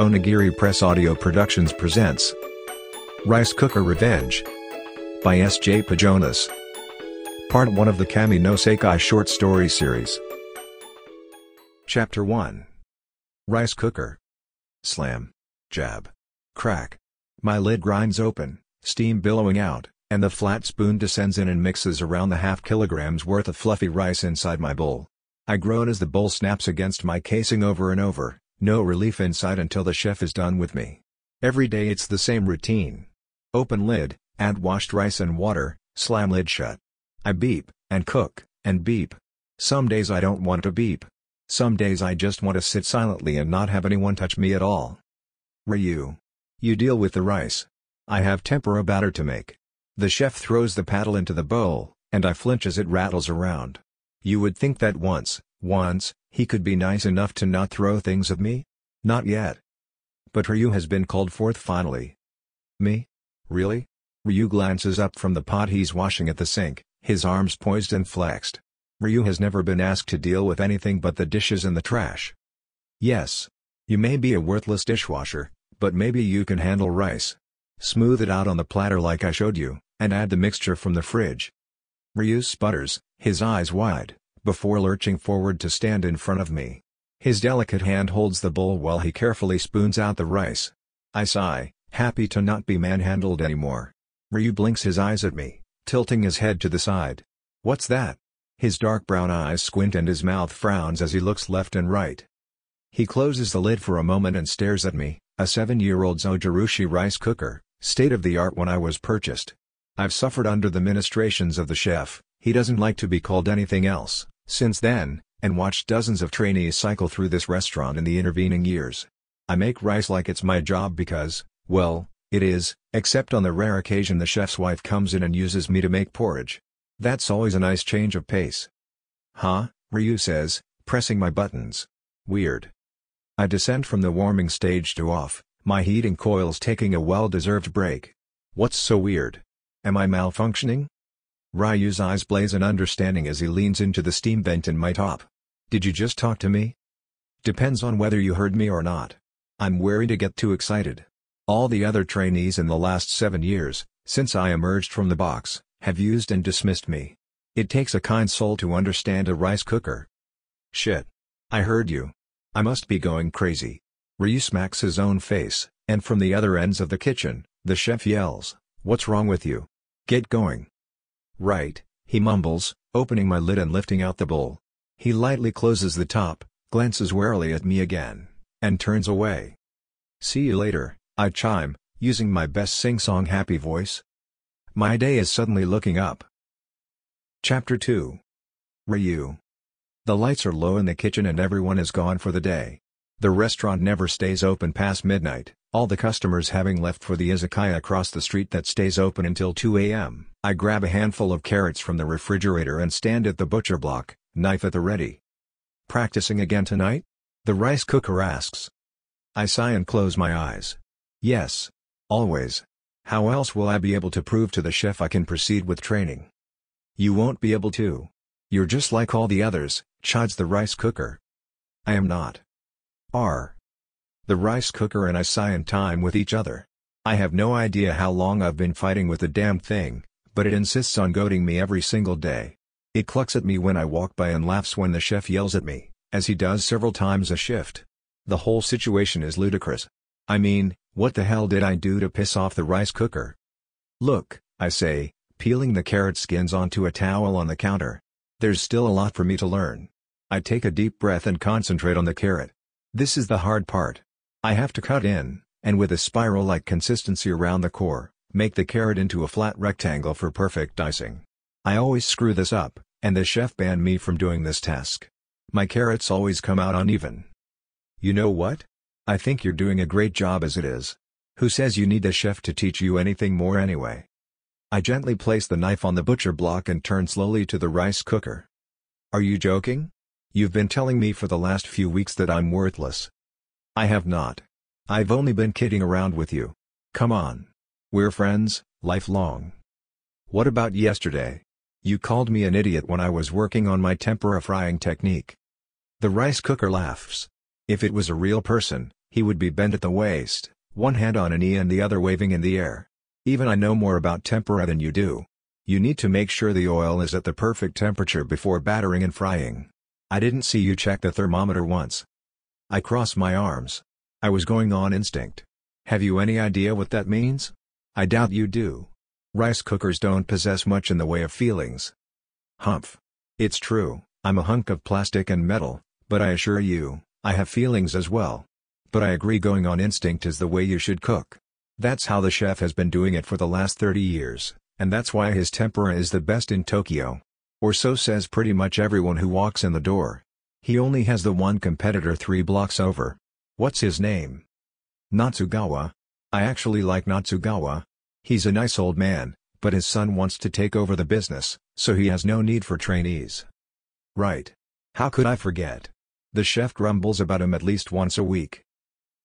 Onigiri Press Audio Productions presents Rice Cooker Revenge by S.J. Pajonas. Part 1 of the Kami no Sekai short story series. Chapter 1 Rice Cooker Slam. Jab. Crack. My lid grinds open, steam billowing out, and the flat spoon descends in and mixes around the half kilograms worth of fluffy rice inside my bowl. I groan as the bowl snaps against my casing over and over, no relief inside until the chef is done with me. Every day it's the same routine. Open lid, add washed rice and water, slam lid shut. I beep, and cook, and beep. Some days I don't want to beep. Some days I just want to sit silently and not have anyone touch me at all. Ryu. You deal with the rice. I have tempura batter to make. The chef throws the paddle into the bowl, and I flinch as it rattles around. You would think that once, once, he could be nice enough to not throw things at me? Not yet. But Ryu has been called forth finally. Me? Really? Ryu glances up from the pot he's washing at the sink, his arms poised and flexed. Ryu has never been asked to deal with anything but the dishes and the trash. Yes. You may be a worthless dishwasher, but maybe you can handle rice. Smooth it out on the platter like I showed you, and add the mixture from the fridge. Ryu sputters, his eyes wide, before lurching forward to stand in front of me. His delicate hand holds the bowl while he carefully spoons out the rice. I sigh, happy to not be manhandled anymore. Ryu blinks his eyes at me, tilting his head to the side. What's that? His dark brown eyes squint and his mouth frowns as he looks left and right. He closes the lid for a moment and stares at me, a seven-year-old Zojirushi rice cooker, state-of-the-art when I was purchased. I've suffered under the ministrations of the chef, he doesn't like to be called anything else, since then, and watched dozens of trainees cycle through this restaurant in the intervening years. I make rice like it's my job because, well, it is, except on the rare occasion the chef's wife comes in and uses me to make porridge. That's always a nice change of pace. Huh, Ryu says, pressing my buttons. Weird. I descend from the warming stage to off, my heating coils taking a well-deserved break. What's so weird? Am I malfunctioning? Ryu's eyes blaze in understanding as he leans into the steam vent in my top. Did you just talk to me? Depends on whether you heard me or not. I'm wary to get too excited. All the other trainees in the last seven years, since I emerged from the box, have used and dismissed me. It takes a kind soul to understand a rice cooker. Shit. I heard you. I must be going crazy. Ryu smacks his own face, and from the other ends of the kitchen, the chef yells, What's wrong with you? Get going. Right, he mumbles, opening my lid and lifting out the bowl. He lightly closes the top, glances warily at me again, and turns away. See you later, I chime, using my best sing-song happy voice. My day is suddenly looking up. Chapter 2 Ryu The lights are low in the kitchen and everyone is gone for the day. The restaurant never stays open past midnight, all the customers having left for the izakaya across the street that stays open until 2 a.m. I grab a handful of carrots from the refrigerator and stand at the butcher block, knife at the ready. Practicing again tonight? The rice cooker asks. I sigh and close my eyes. Yes. Always. How else will I be able to prove to the chef I can proceed with training? You won't be able to. You're just like all the others, chides the rice cooker. I am not. R. The rice cooker and I sigh in time with each other. I have no idea how long I've been fighting with the damn thing, but it insists on goading me every single day. It clucks at me when I walk by and laughs when the chef yells at me, as he does several times a shift. The whole situation is ludicrous. I mean, what the hell did I do to piss off the rice cooker? Look, I say, peeling the carrot skins onto a towel on the counter. There's still a lot for me to learn. I take a deep breath and concentrate on the carrot. This is the hard part. I have to cut in, and with a spiral-like consistency around the core, make the carrot into a flat rectangle for perfect dicing. I always screw this up, and the chef banned me from doing this task. My carrots always come out uneven. You know what? I think you're doing a great job as it is. Who says you need the chef to teach you anything more anyway? I gently place the knife on the butcher block and turn slowly to the rice cooker. Are you joking? You've been telling me for the last few weeks that I'm worthless. I have not. I've only been kidding around with you. Come on. We're friends, lifelong. What about yesterday? You called me an idiot when I was working on my tempura frying technique. The rice cooker laughs. If it was a real person, He would be bent at the waist, one hand on a knee and the other waving in the air. Even I know more about tempura than you do. You need to make sure the oil is at the perfect temperature before battering and frying. I didn't see you check the thermometer once. I cross my arms. I was going on instinct. Have you any idea what that means? I doubt you do. Rice cookers don't possess much in the way of feelings. Humph. It's true, I'm a hunk of plastic and metal, but I assure you, I have feelings as well. But I agree going on instinct is the way you should cook. That's how the chef has been doing it for the last 30 years, and that's why his tempura is the best in Tokyo. Or so says pretty much everyone who walks in the door. He only has the one competitor three blocks over. What's his name? Natsugawa. I actually like Natsugawa. He's a nice old man, but his son wants to take over the business, so he has no need for trainees. Right. How could I forget? The chef grumbles about him at least once a week.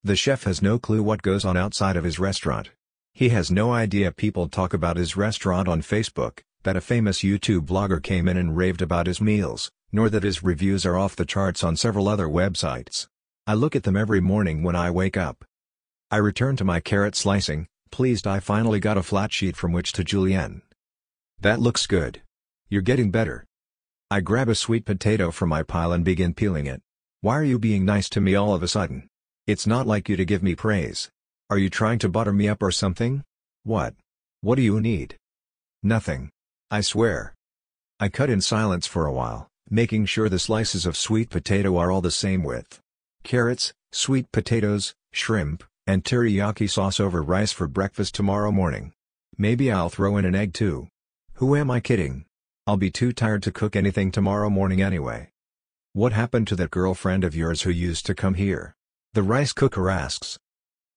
The chef has no clue what goes on outside of his restaurant. He has no idea people talk about his restaurant on Facebook, that a famous YouTube blogger came in and raved about his meals, nor that his reviews are off the charts on several other websites. I look at them every morning when I wake up. I return to my carrot slicing, pleased I finally got a flat sheet from which to julienne. That looks good. You're getting better. I grab a sweet potato from my pile and begin peeling it. Why are you being nice to me all of a sudden? It's not like you to give me praise. Are you trying to butter me up or something? What? What do you need? Nothing. I swear. I cut in silence for a while, making sure the slices of sweet potato are all the same width. Carrots, sweet potatoes, shrimp, and teriyaki sauce over rice for breakfast tomorrow morning. Maybe I'll throw in an egg too. Who am I kidding? I'll be too tired to cook anything tomorrow morning anyway. What happened to that girlfriend of yours who used to come here? The rice cooker asks.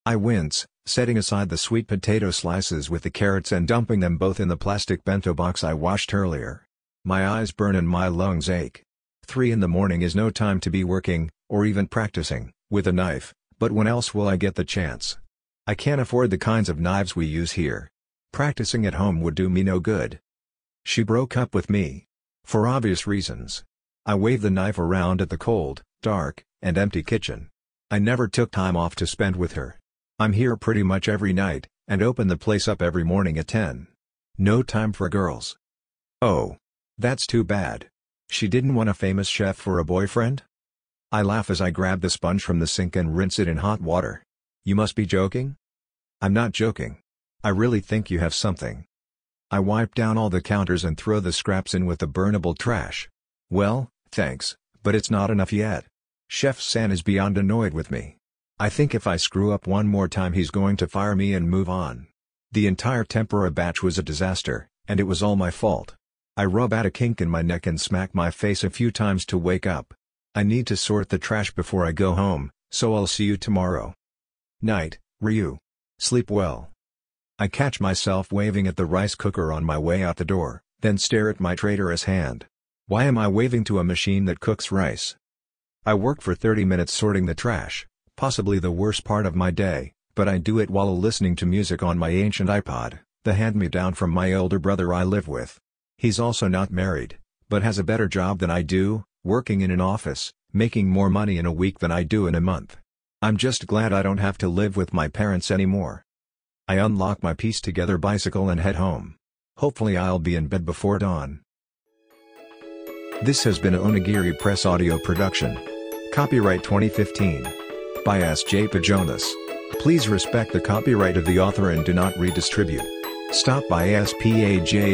I wince, setting aside the sweet potato slices with the carrots and dumping them both in the plastic bento box I washed earlier. My eyes burn and my lungs ache. Three in the morning is no time to be working, or even practicing, with a knife, but when else will I get the chance? I can't afford the kinds of knives we use here. Practicing at home would do me no good. She broke up with me. For obvious reasons. I waved the knife around at the cold, dark, and empty kitchen. I never took time off to spend with her. I'm here pretty much every night, and open the place up every morning at 10. No time for girls. Oh. That's too bad. She didn't want a famous chef for a boyfriend? I laugh as I grab the sponge from the sink and rinse it in hot water. You must be joking? I'm not joking. I really think you have something. I wipe down all the counters and throw the scraps in with the burnable trash. Well, thanks, but it's not enough yet. Chef San is beyond annoyed with me. I think if I screw up one more time he's going to fire me and move on. The entire tempura batch was a disaster, and it was all my fault. I rub out a kink in my neck and smack my face a few times to wake up. I need to sort the trash before I go home, so I'll see you tomorrow. Night, Ryu. Sleep well. I catch myself waving at the rice cooker on my way out the door, then stare at my traitorous hand. Why am I waving to a machine that cooks rice? I work for 30 minutes sorting the trash, possibly the worst part of my day, but I do it while listening to music on my ancient iPod, the hand-me-down from my older brother I live with. He's also not married, but has a better job than I do, working in an office, making more money in a week than I do in a month. I'm just glad I don't have to live with my parents anymore. I unlock my piece together bicycle and head home. Hopefully I'll be in bed before dawn. This has been a Onigiri Press audio production. Copyright 2015. By S. J. Pajonas. Please respect the copyright of the author and do not redistribute. Stop by spajonas.com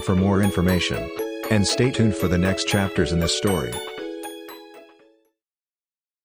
for more information. And stay tuned for the next chapters in this story.